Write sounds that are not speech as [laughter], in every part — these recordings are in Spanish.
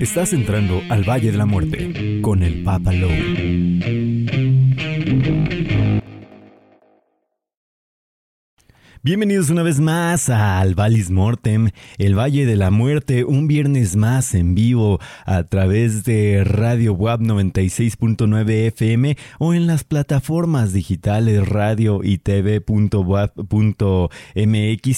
Estás entrando al Valle de la Muerte con el Papa Lowe. Bienvenidos una vez más al Valis Mortem, el Valle de la Muerte, un viernes más en vivo a través de Radio WAP 96.9 FM o en las plataformas digitales radio y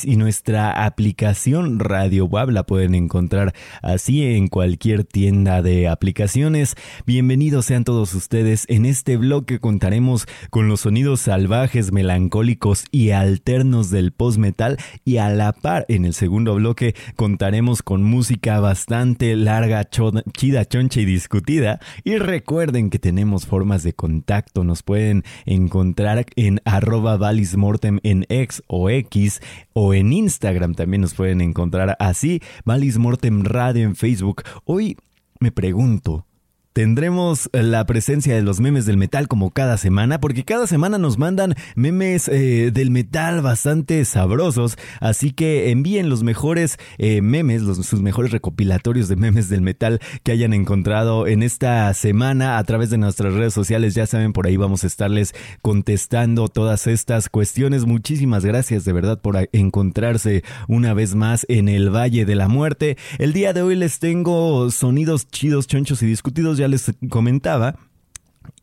y nuestra aplicación Radio WAP la pueden encontrar así en cualquier tienda de aplicaciones. Bienvenidos sean todos ustedes. En este bloque contaremos con los sonidos salvajes, melancólicos y alternos del post-metal y a la par en el segundo bloque contaremos con música bastante larga, chida, choncha y discutida. Y recuerden que tenemos formas de contacto, nos pueden encontrar en arroba valismortem en X o X o en Instagram también nos pueden encontrar así, Valismortem Radio en Facebook. Hoy me pregunto, Tendremos la presencia de los memes del metal como cada semana, porque cada semana nos mandan memes eh, del metal bastante sabrosos, así que envíen los mejores eh, memes, sus mejores recopilatorios de memes del metal que hayan encontrado en esta semana a través de nuestras redes sociales. Ya saben, por ahí vamos a estarles contestando todas estas cuestiones. Muchísimas gracias de verdad por encontrarse una vez más en el Valle de la Muerte. El día de hoy les tengo sonidos chidos, chonchos y discutidos ya les comentaba,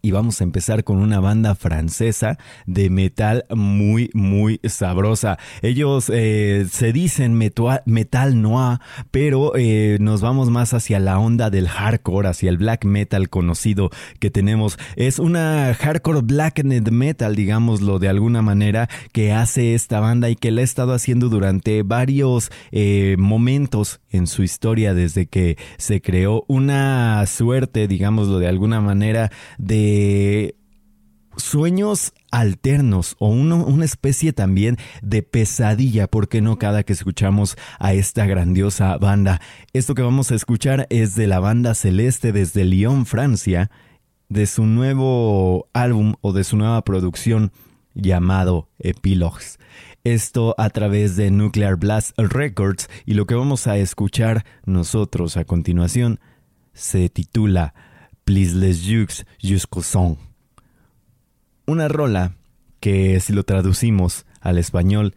y vamos a empezar con una banda francesa de metal muy, muy sabrosa. Ellos eh, se dicen metal noir, pero eh, nos vamos más hacia la onda del hardcore, hacia el black metal conocido que tenemos. Es una hardcore black metal, digámoslo de alguna manera, que hace esta banda y que la ha estado haciendo durante varios eh, momentos en su historia desde que se creó. Una suerte, digámoslo de alguna manera, de sueños alternos o una especie también de pesadilla, porque no cada que escuchamos a esta grandiosa banda? Esto que vamos a escuchar es de la banda Celeste desde Lyon, Francia, de su nuevo álbum o de su nueva producción llamado Epilogues. Esto a través de Nuclear Blast Records y lo que vamos a escuchar nosotros a continuación se titula Please les jux jusqu'au son. Una rola que si lo traducimos al español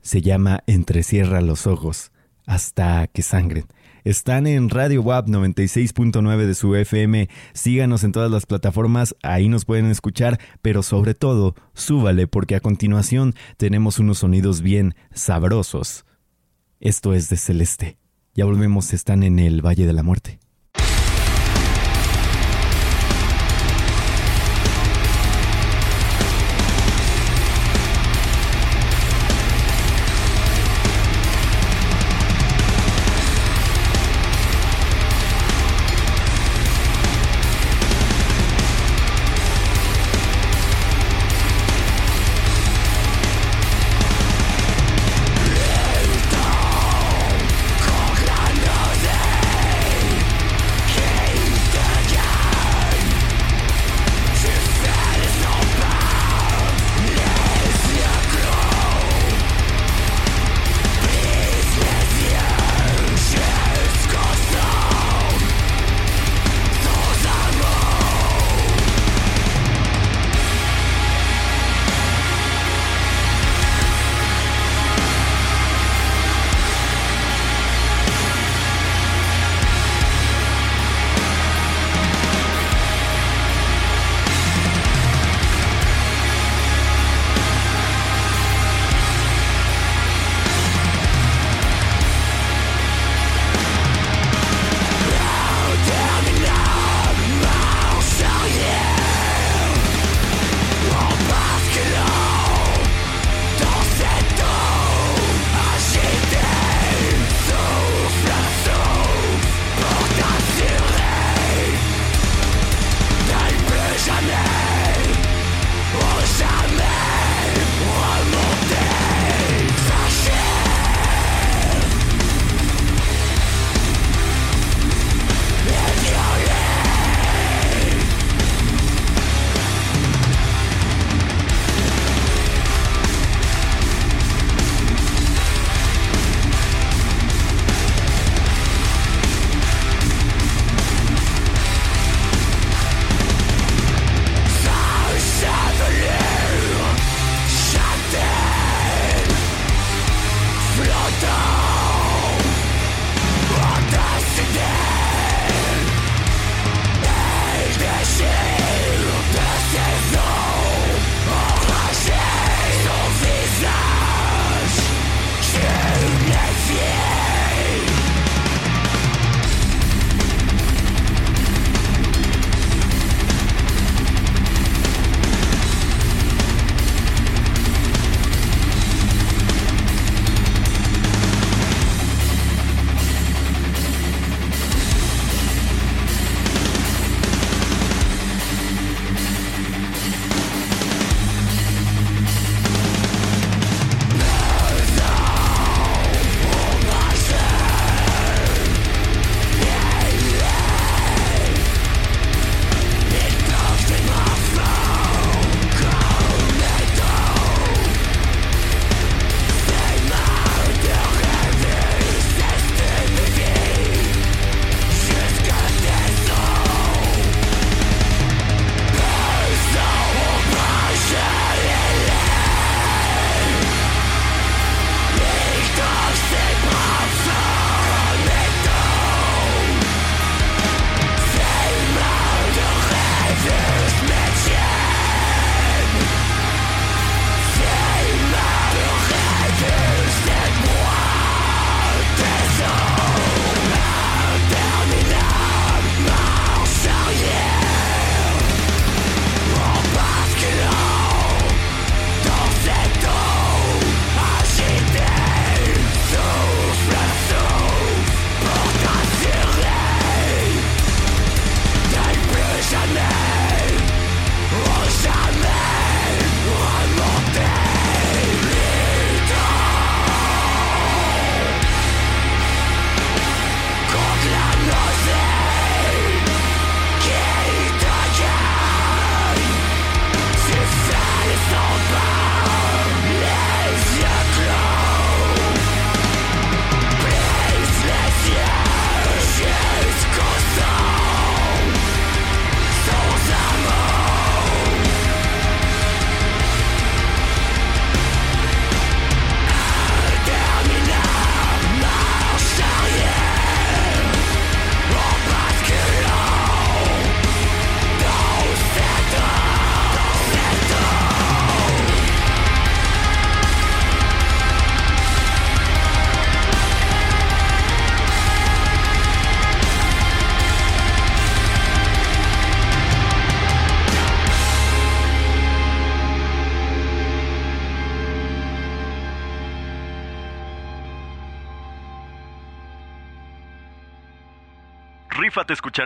se llama Entrecierra los ojos hasta que sangren. Están en Radio WAP 96.9 de su FM. Síganos en todas las plataformas, ahí nos pueden escuchar, pero sobre todo, súbale porque a continuación tenemos unos sonidos bien sabrosos. Esto es de Celeste. Ya volvemos, están en el Valle de la Muerte.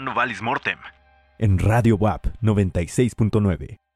Escuchando Valis Mortem. En Radio WAP 96.9.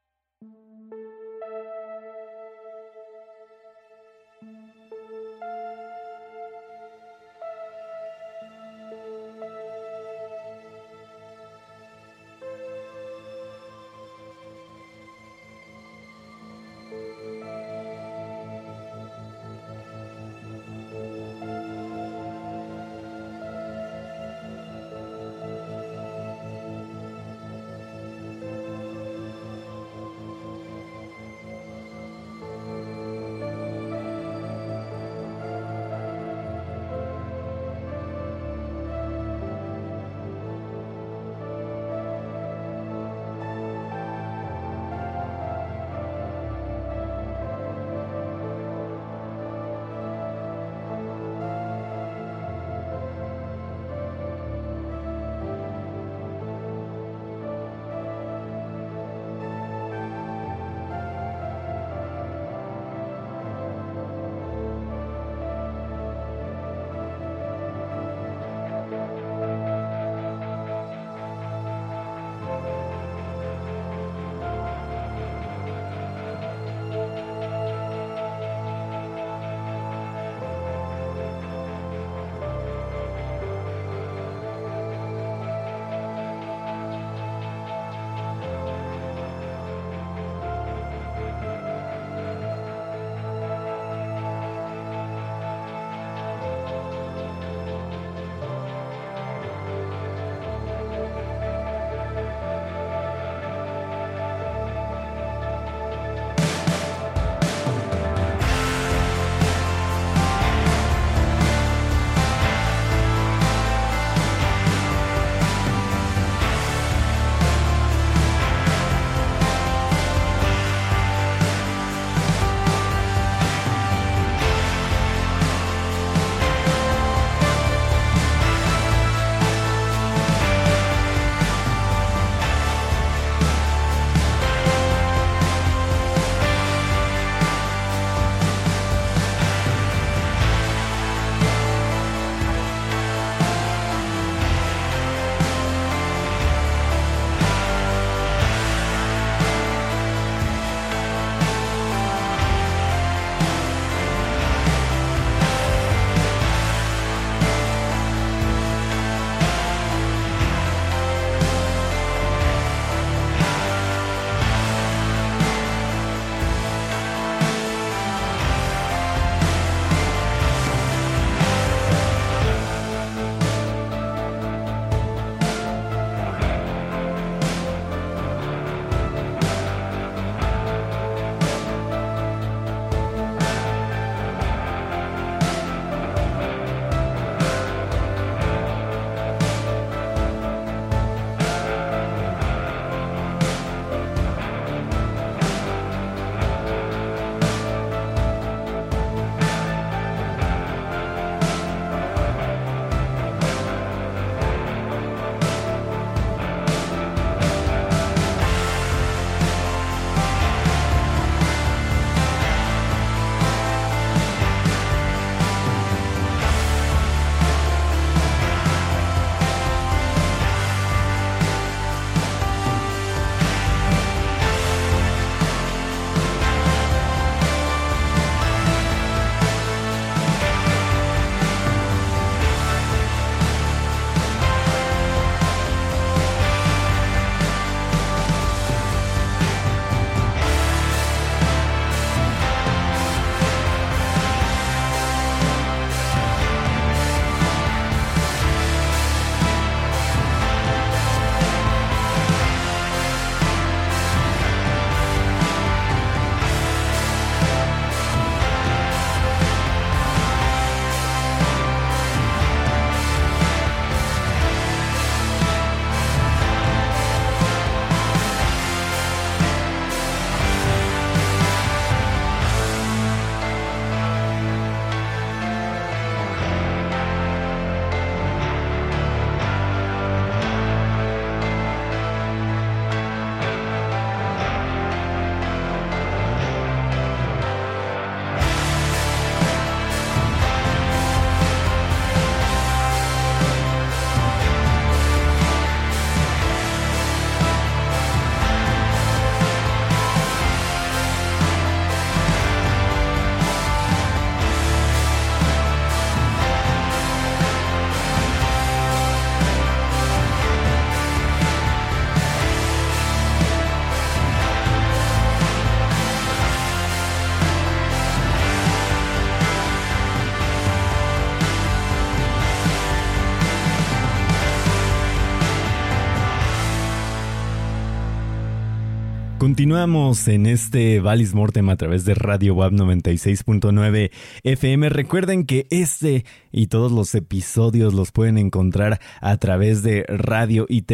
Continuamos en este Valis Mortem a través de Radio WAP 96.9 FM. Recuerden que este y todos los episodios los pueden encontrar a través de radio y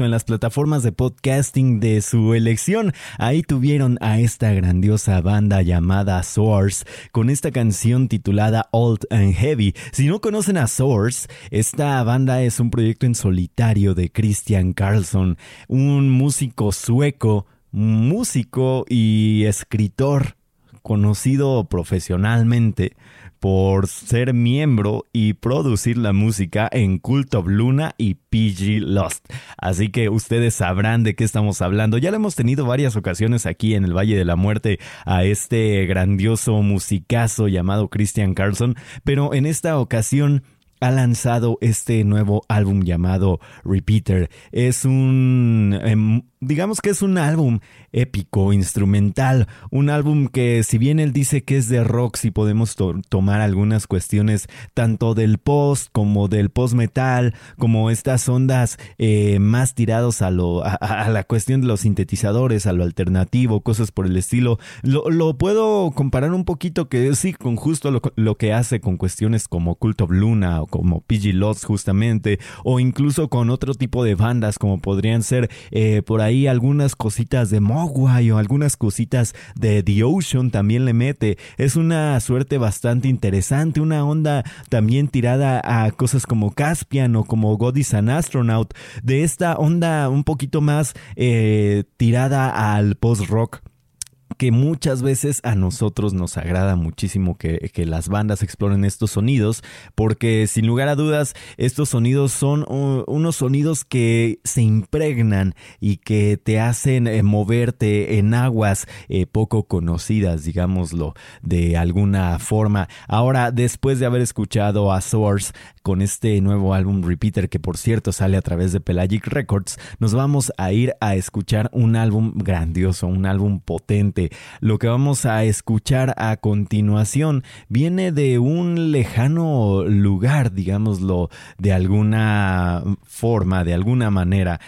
o en las plataformas de podcasting de su elección. Ahí tuvieron a esta grandiosa banda llamada Source con esta canción titulada Old and Heavy. Si no conocen a Source, esta banda es un proyecto en solitario de Christian Carlson, un músico sueco, músico y escritor conocido profesionalmente por ser miembro y producir la música en Cult of Luna y PG Lost. Así que ustedes sabrán de qué estamos hablando. Ya lo hemos tenido varias ocasiones aquí en el Valle de la Muerte a este grandioso musicazo llamado Christian Carlson, pero en esta ocasión ha lanzado este nuevo álbum llamado Repeater. Es un em, digamos que es un álbum épico, instrumental, un álbum que si bien él dice que es de rock, si podemos tomar algunas cuestiones tanto del post como del post metal, como estas ondas eh, más tirados a, lo, a, la cuestión de los sintetizadores, a lo alternativo, cosas por el estilo, lo, puedo comparar un poquito que sí, con justo lo, que hace con cuestiones como Cult of Luna o como PG Lost justamente, o incluso con otro tipo de bandas como podrían ser eh, por ahí algunas cositas de Mogwai o algunas cositas de The Ocean también le mete. Es una suerte bastante interesante, una onda también tirada a cosas como Caspian o como God is an Astronaut, de esta onda un poquito más eh, tirada al post-rock que muchas veces a nosotros nos agrada muchísimo que, las bandas exploren estos sonidos, porque sin lugar a dudas estos sonidos son unos sonidos que se impregnan y que te hacen eh, moverte en aguas eh, poco conocidas, digámoslo, de alguna forma. Ahora, después de haber escuchado a Source con este nuevo álbum Repeater, que por cierto sale a través de Pelagic Records, nos vamos a ir a escuchar un álbum grandioso, un álbum potente, lo que vamos a escuchar a continuación viene de un lejano lugar, digámoslo, de alguna forma, de alguna manera.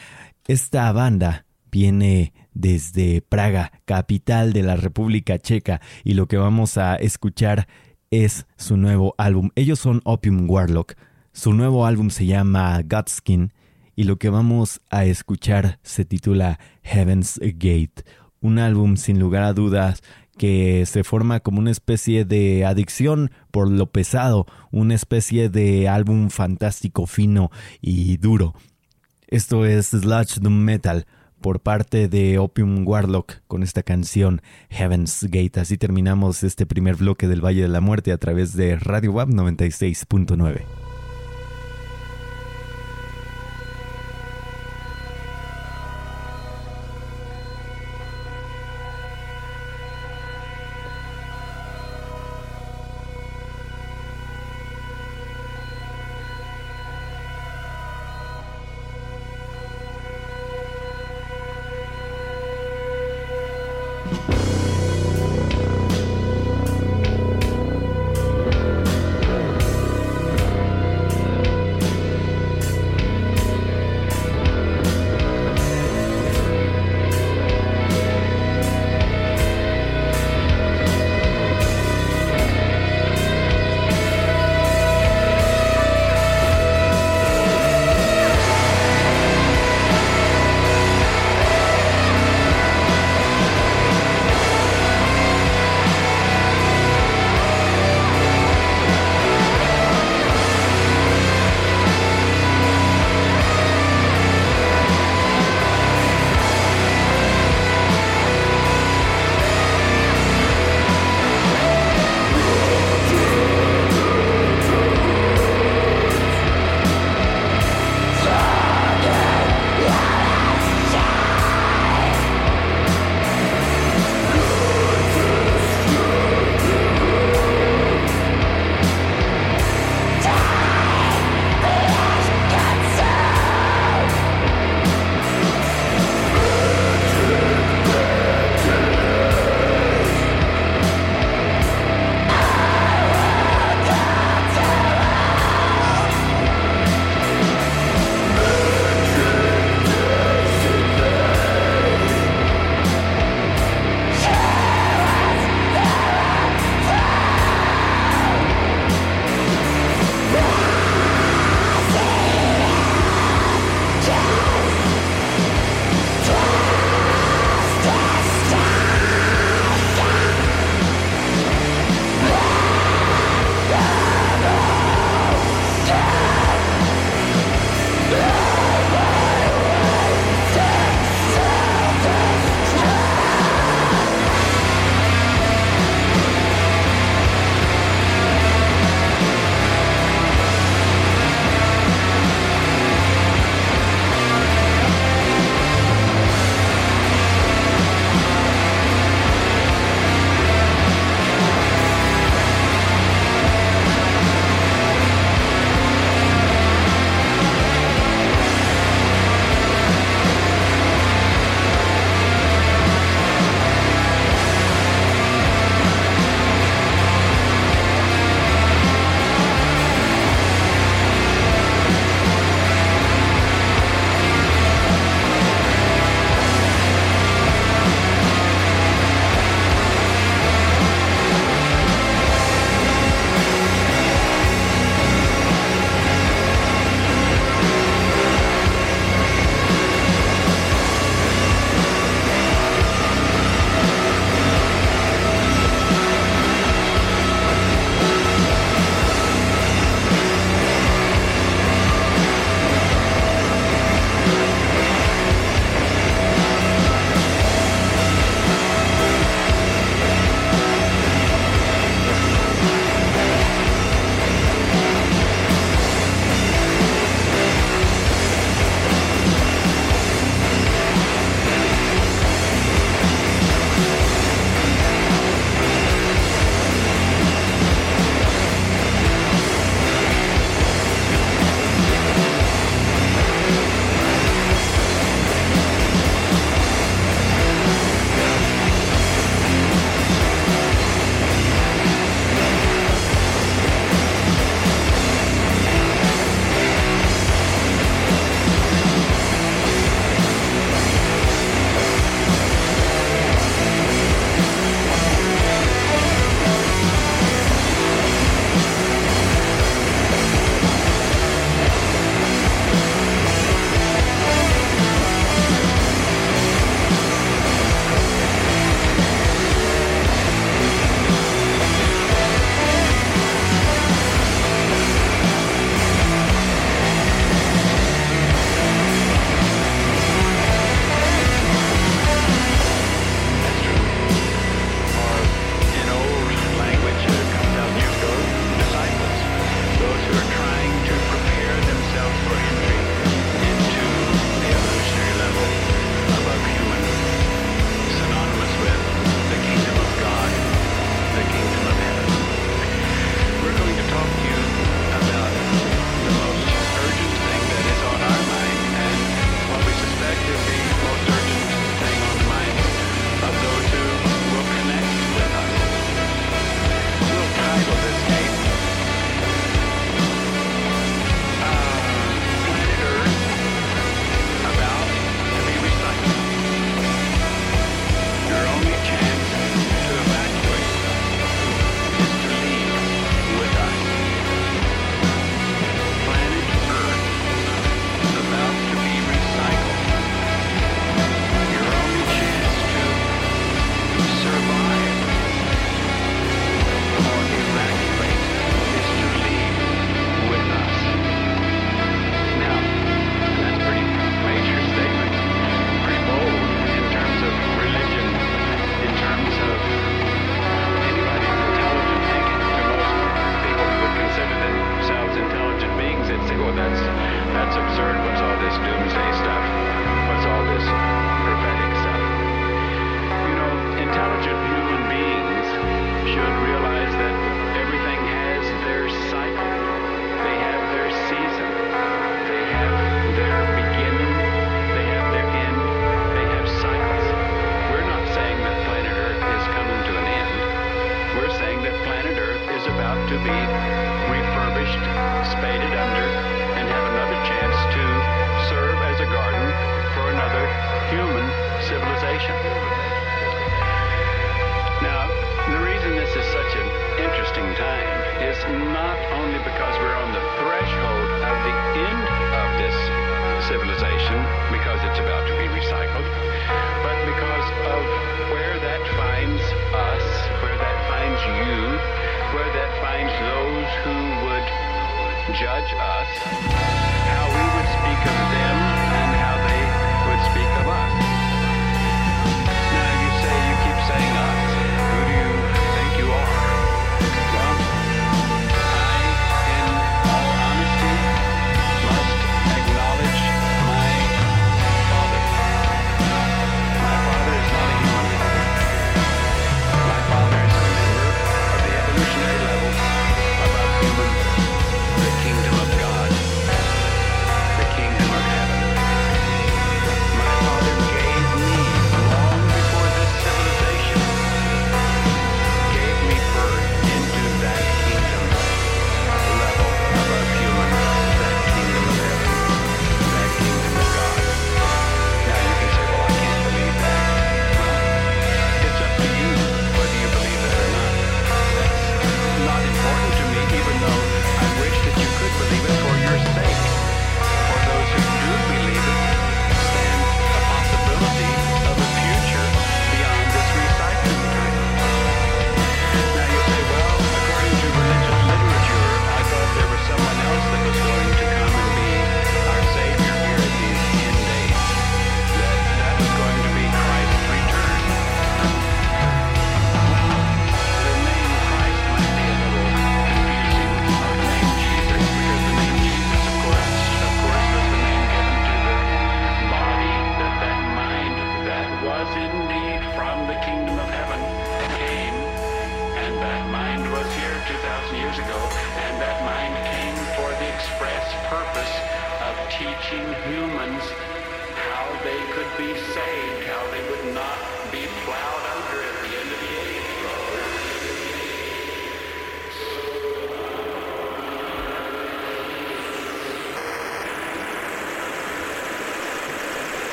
Esta banda viene desde Praga, capital de la República Checa, y lo que vamos a escuchar es su nuevo álbum. Ellos son Opium Warlock. Su nuevo álbum se llama Godskin y lo que vamos a escuchar se titula Heaven's Gate un álbum sin lugar a dudas que se forma como una especie de adicción por lo pesado, una especie de álbum fantástico, fino y duro. Esto es Sludge Doom Metal por parte de Opium Warlock con esta canción Heaven's Gate. Así terminamos este primer bloque del Valle de la Muerte a través de Radio Web 96.9.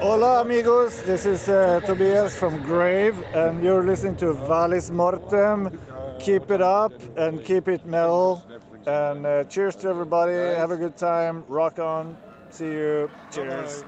Hola amigos, this is uh, Tobias from Grave and you're listening to Valis Mortem. Keep it up and keep it metal. And uh, cheers to everybody. Have a good time. Rock on. See you. Cheers.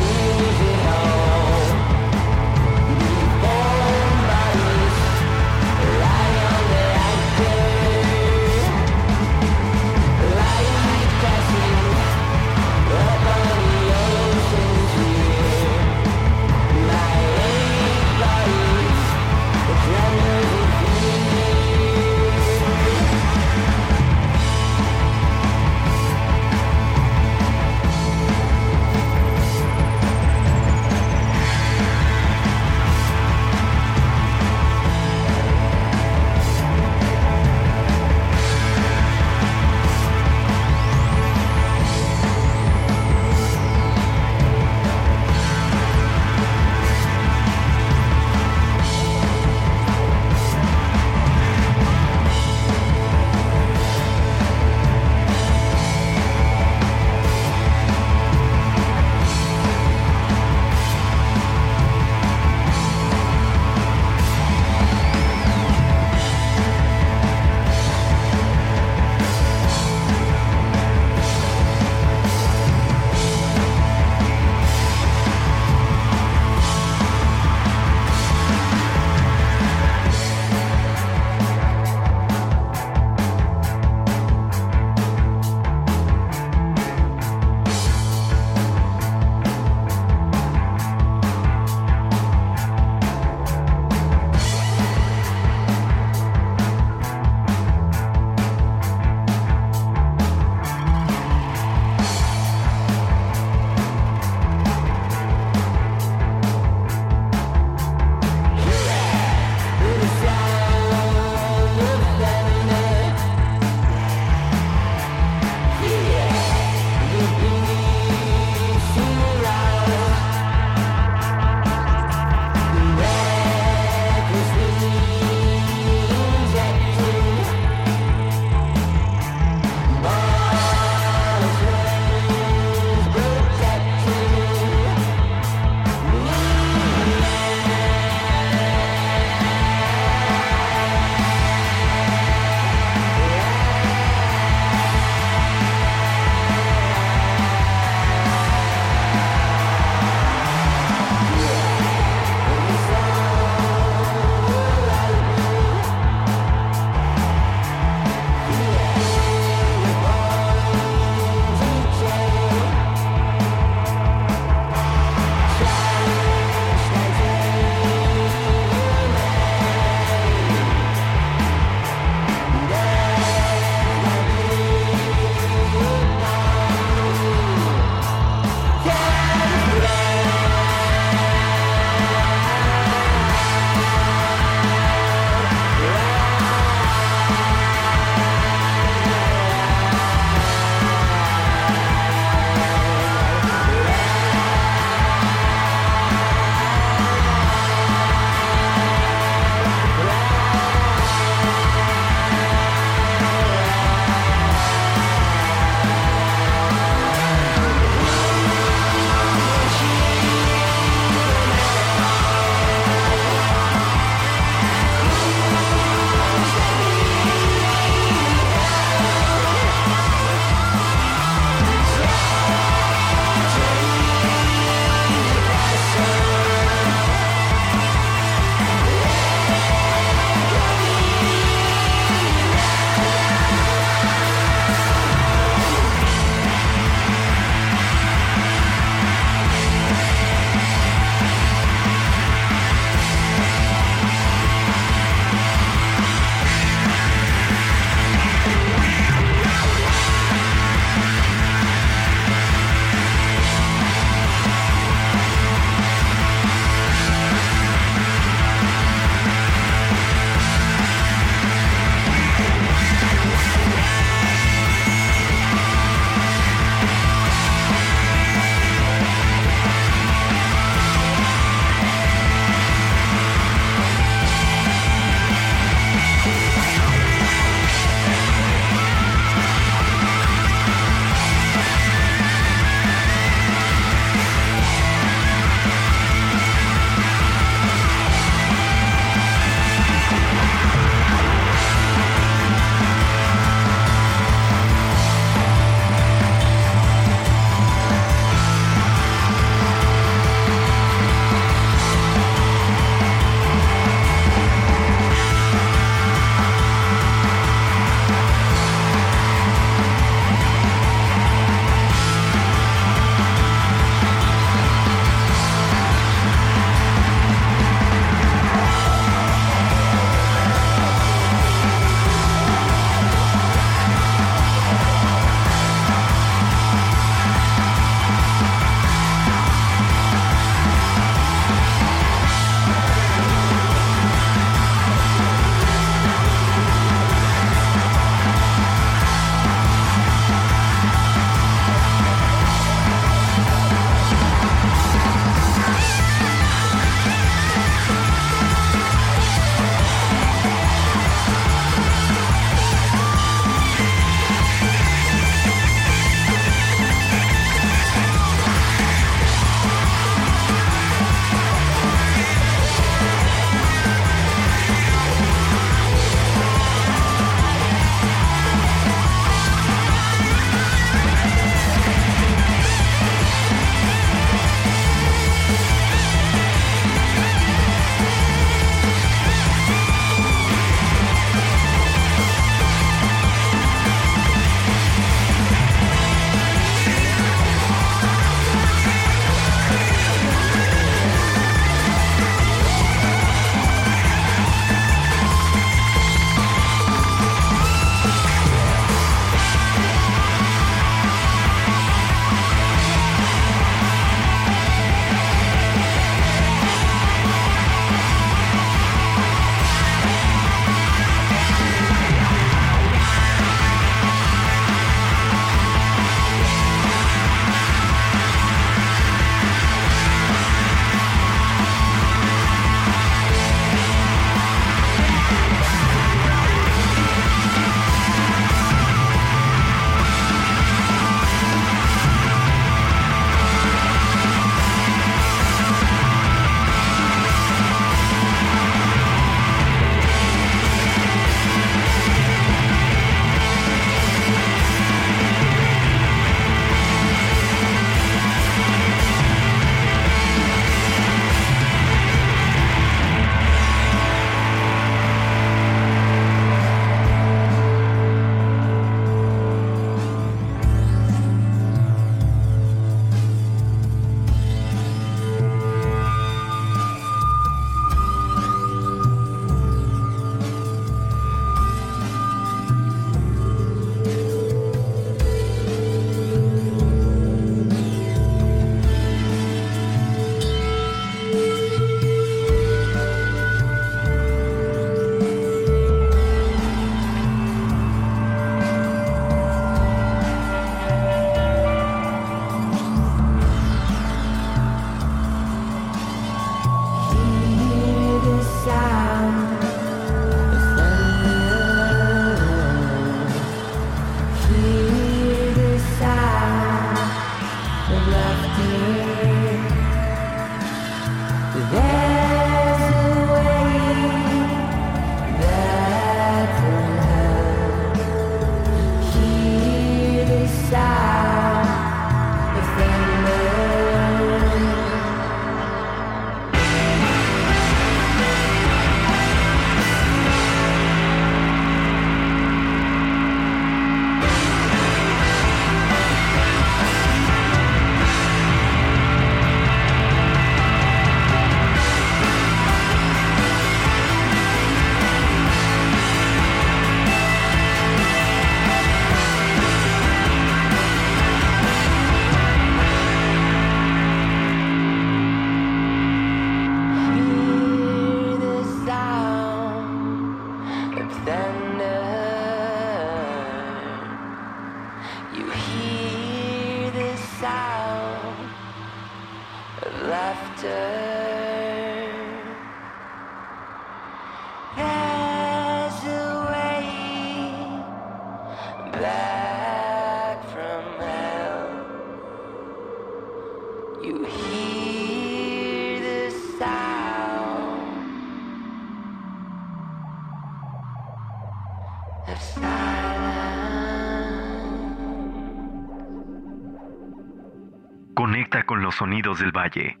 Sonidos del valle.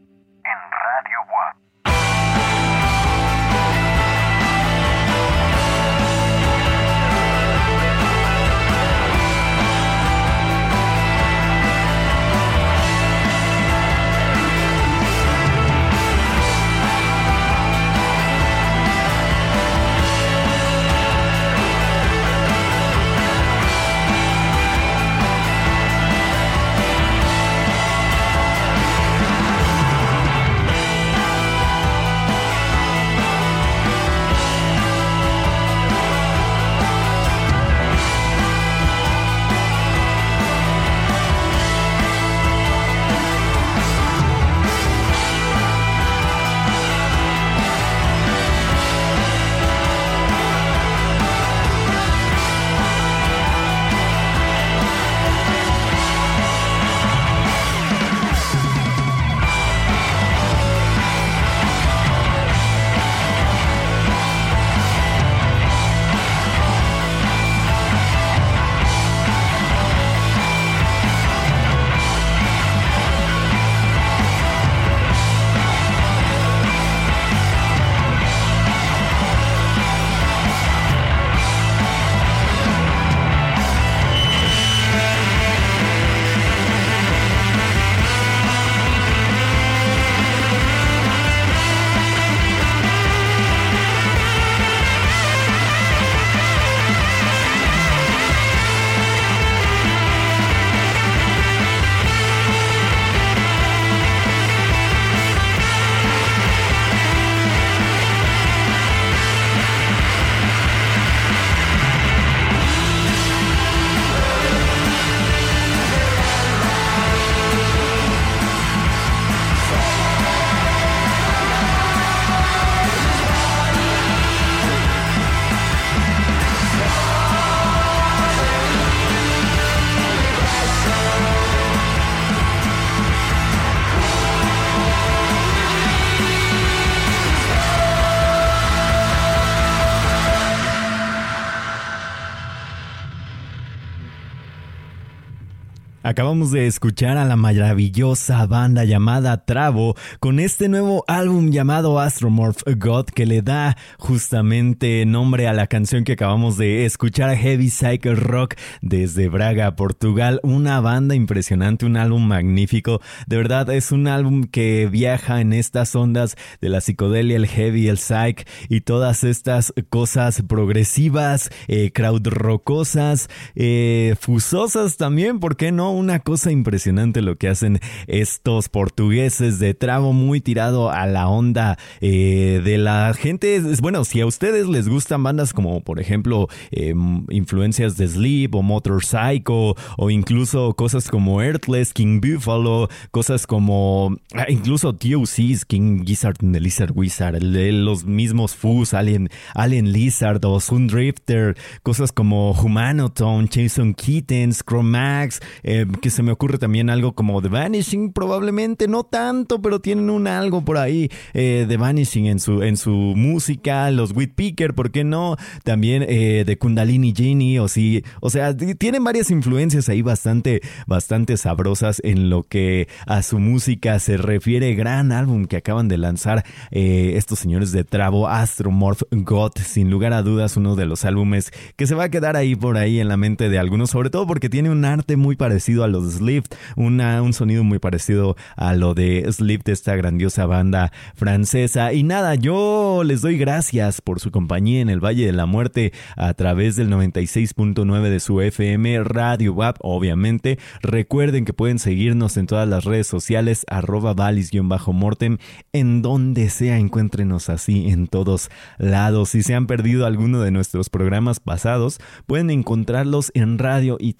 Acabamos de escuchar a la maravillosa banda llamada Travo con este nuevo álbum llamado Astromorph God que le da justamente nombre a la canción que acabamos de escuchar, Heavy Cycle Rock desde Braga, Portugal. Una banda impresionante, un álbum magnífico. De verdad es un álbum que viaja en estas ondas de la psicodelia, el heavy, el psych y todas estas cosas progresivas, eh, crowd rockosas, eh, fusosas también, ¿por qué no? Una cosa impresionante lo que hacen estos portugueses de tramo muy tirado a la onda eh, de la gente. Bueno, si a ustedes les gustan bandas como por ejemplo eh, influencias de Sleep o Motorcycle o incluso cosas como Earthless, King Buffalo, cosas como ah, incluso TOC's, King Gizzard Lizard Wizard, los mismos Fus, Alien, Alien Lizard o Sun Drifter, cosas como Humanotone, Jason Kittens, Chromax, eh, que se me ocurre también algo como The Vanishing, probablemente no tanto, pero tienen un algo por ahí eh, The Vanishing en su, en su música, los Whitpicker, ¿por qué no? También eh, de Kundalini Genie, o sí, o sea, tienen varias influencias ahí bastante, bastante sabrosas en lo que a su música se refiere. Gran álbum que acaban de lanzar eh, estos señores de Travo, Astromorph God, sin lugar a dudas, uno de los álbumes que se va a quedar ahí por ahí en la mente de algunos, sobre todo porque tiene un arte muy parecido a los Slift, una, un sonido muy parecido a lo de Slift, esta grandiosa banda francesa. Y nada, yo les doy gracias por su compañía en el Valle de la Muerte a través del 96.9 de su FM Radio Web, obviamente. Recuerden que pueden seguirnos en todas las redes sociales, arroba valis-mortem, en donde sea, encuéntrenos así en todos lados. Si se han perdido alguno de nuestros programas pasados, pueden encontrarlos en radio y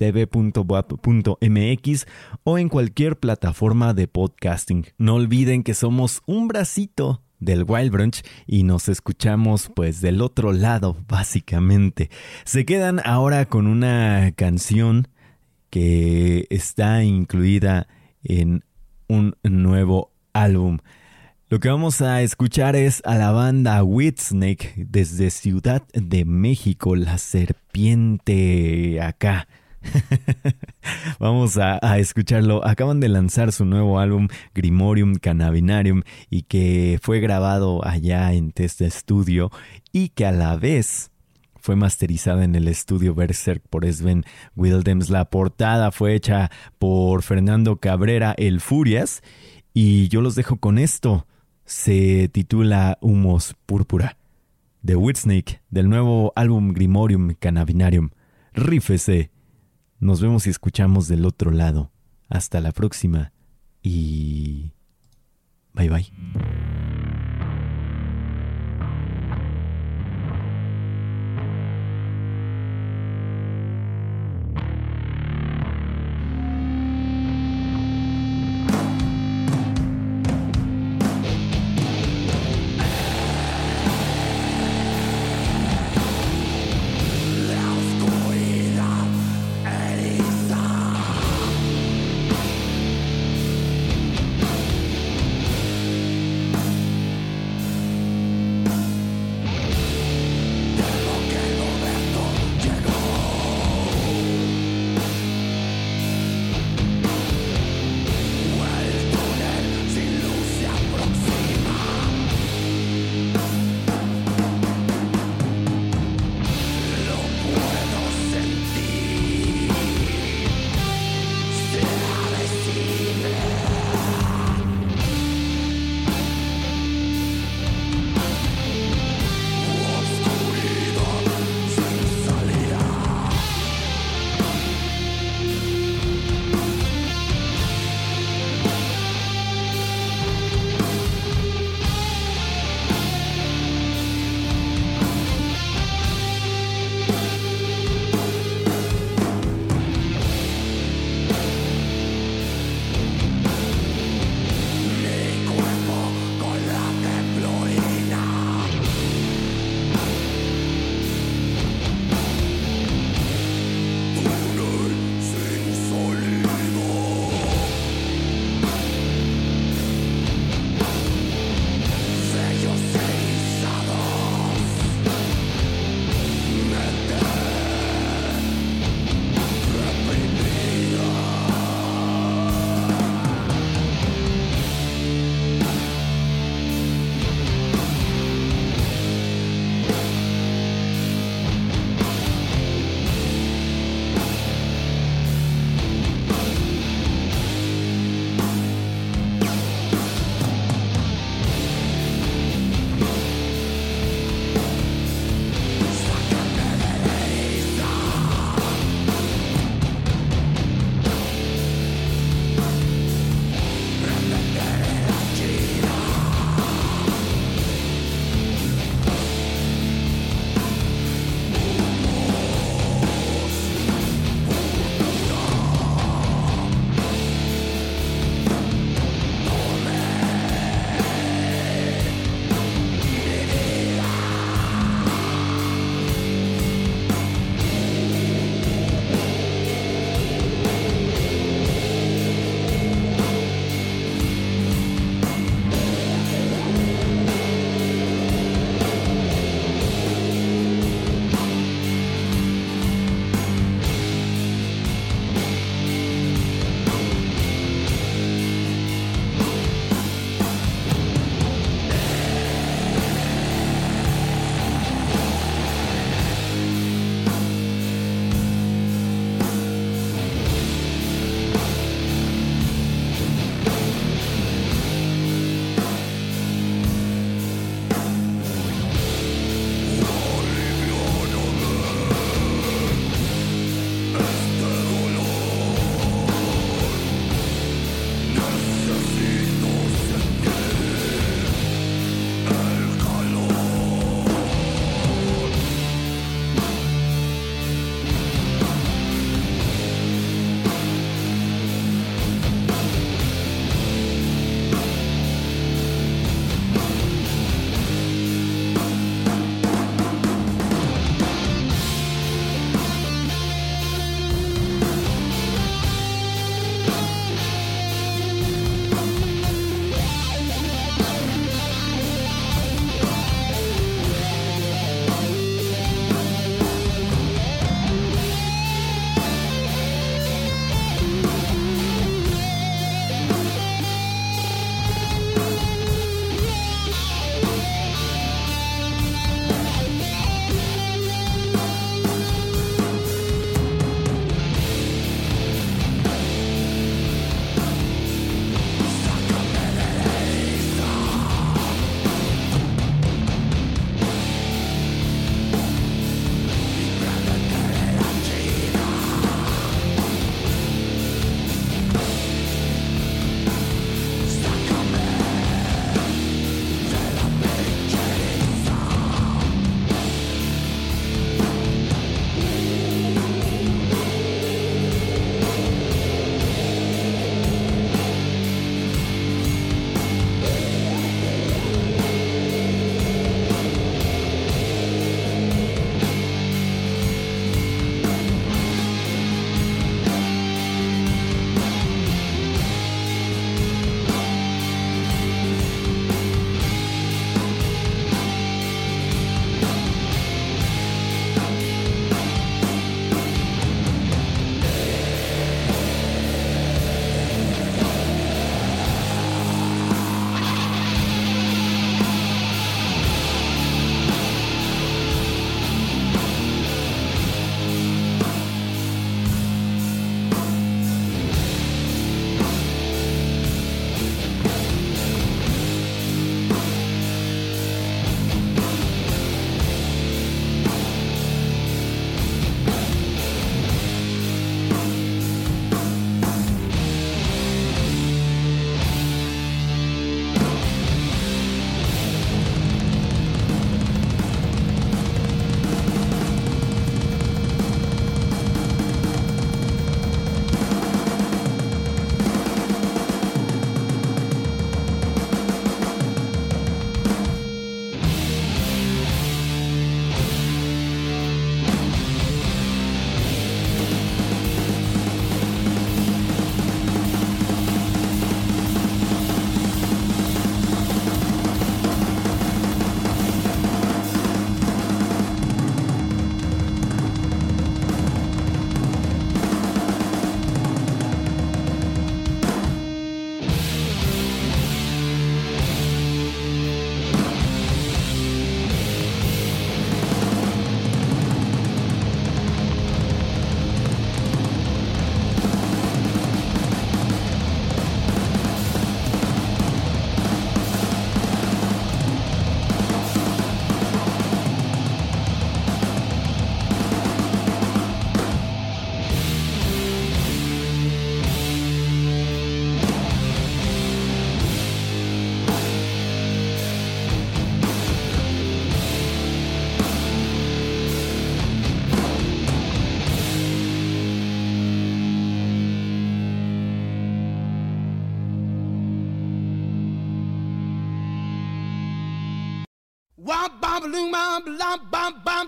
tv.wap.mx o en cualquier plataforma de podcasting. No olviden que somos un bracito del Wild Brunch y nos escuchamos pues del otro lado básicamente. Se quedan ahora con una canción que está incluida en un nuevo álbum. Lo que vamos a escuchar es a la banda Whitsnake desde Ciudad de México, la serpiente acá. [laughs] Vamos a, escucharlo. Acaban de lanzar su nuevo álbum Grimorium Cannabinarium y que fue grabado allá en Testa Studio y que a la vez fue masterizada en el estudio Berserk por Sven Wildems. La portada fue hecha por Fernando Cabrera, el Furias. Y yo los dejo con esto. Se titula Humos Púrpura. De Whitsnake, del nuevo álbum Grimorium Cannabinarium. Rífese. Nos vemos y escuchamos del otro lado. Hasta la próxima. Y... Bye bye.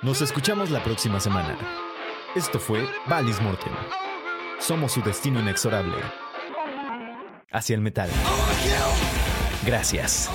Nos escuchamos la próxima semana. Esto fue Valis Mortem. Somos su destino inexorable. Hacia el metal. Gracias.